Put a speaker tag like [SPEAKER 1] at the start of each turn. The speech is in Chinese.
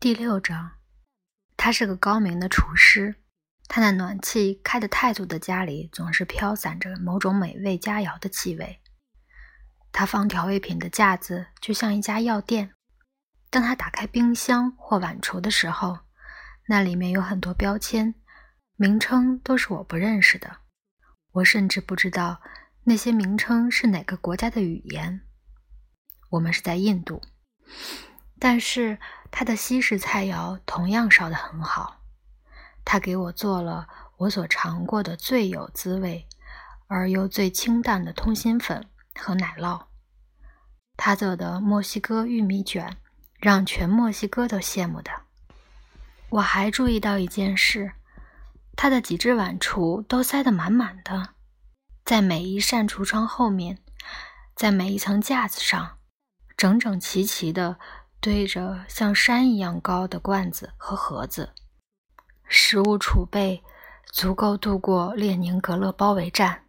[SPEAKER 1] 第六章，他是个高明的厨师。他那暖气开得太足的家里，总是飘散着某种美味佳肴的气味。他放调味品的架子就像一家药店。当他打开冰箱或碗橱的时候，那里面有很多标签，名称都是我不认识的。我甚至不知道那些名称是哪个国家的语言。我们是在印度。但是他的西式菜肴同样烧得很好。他给我做了我所尝过的最有滋味而又最清淡的通心粉和奶酪。他做的墨西哥玉米卷让全墨西哥都羡慕的。我还注意到一件事：他的几只碗橱都塞得满满的，在每一扇橱窗后面，在每一层架子上，整整齐齐的。堆着像山一样高的罐子和盒子，食物储备足够度过列宁格勒包围战。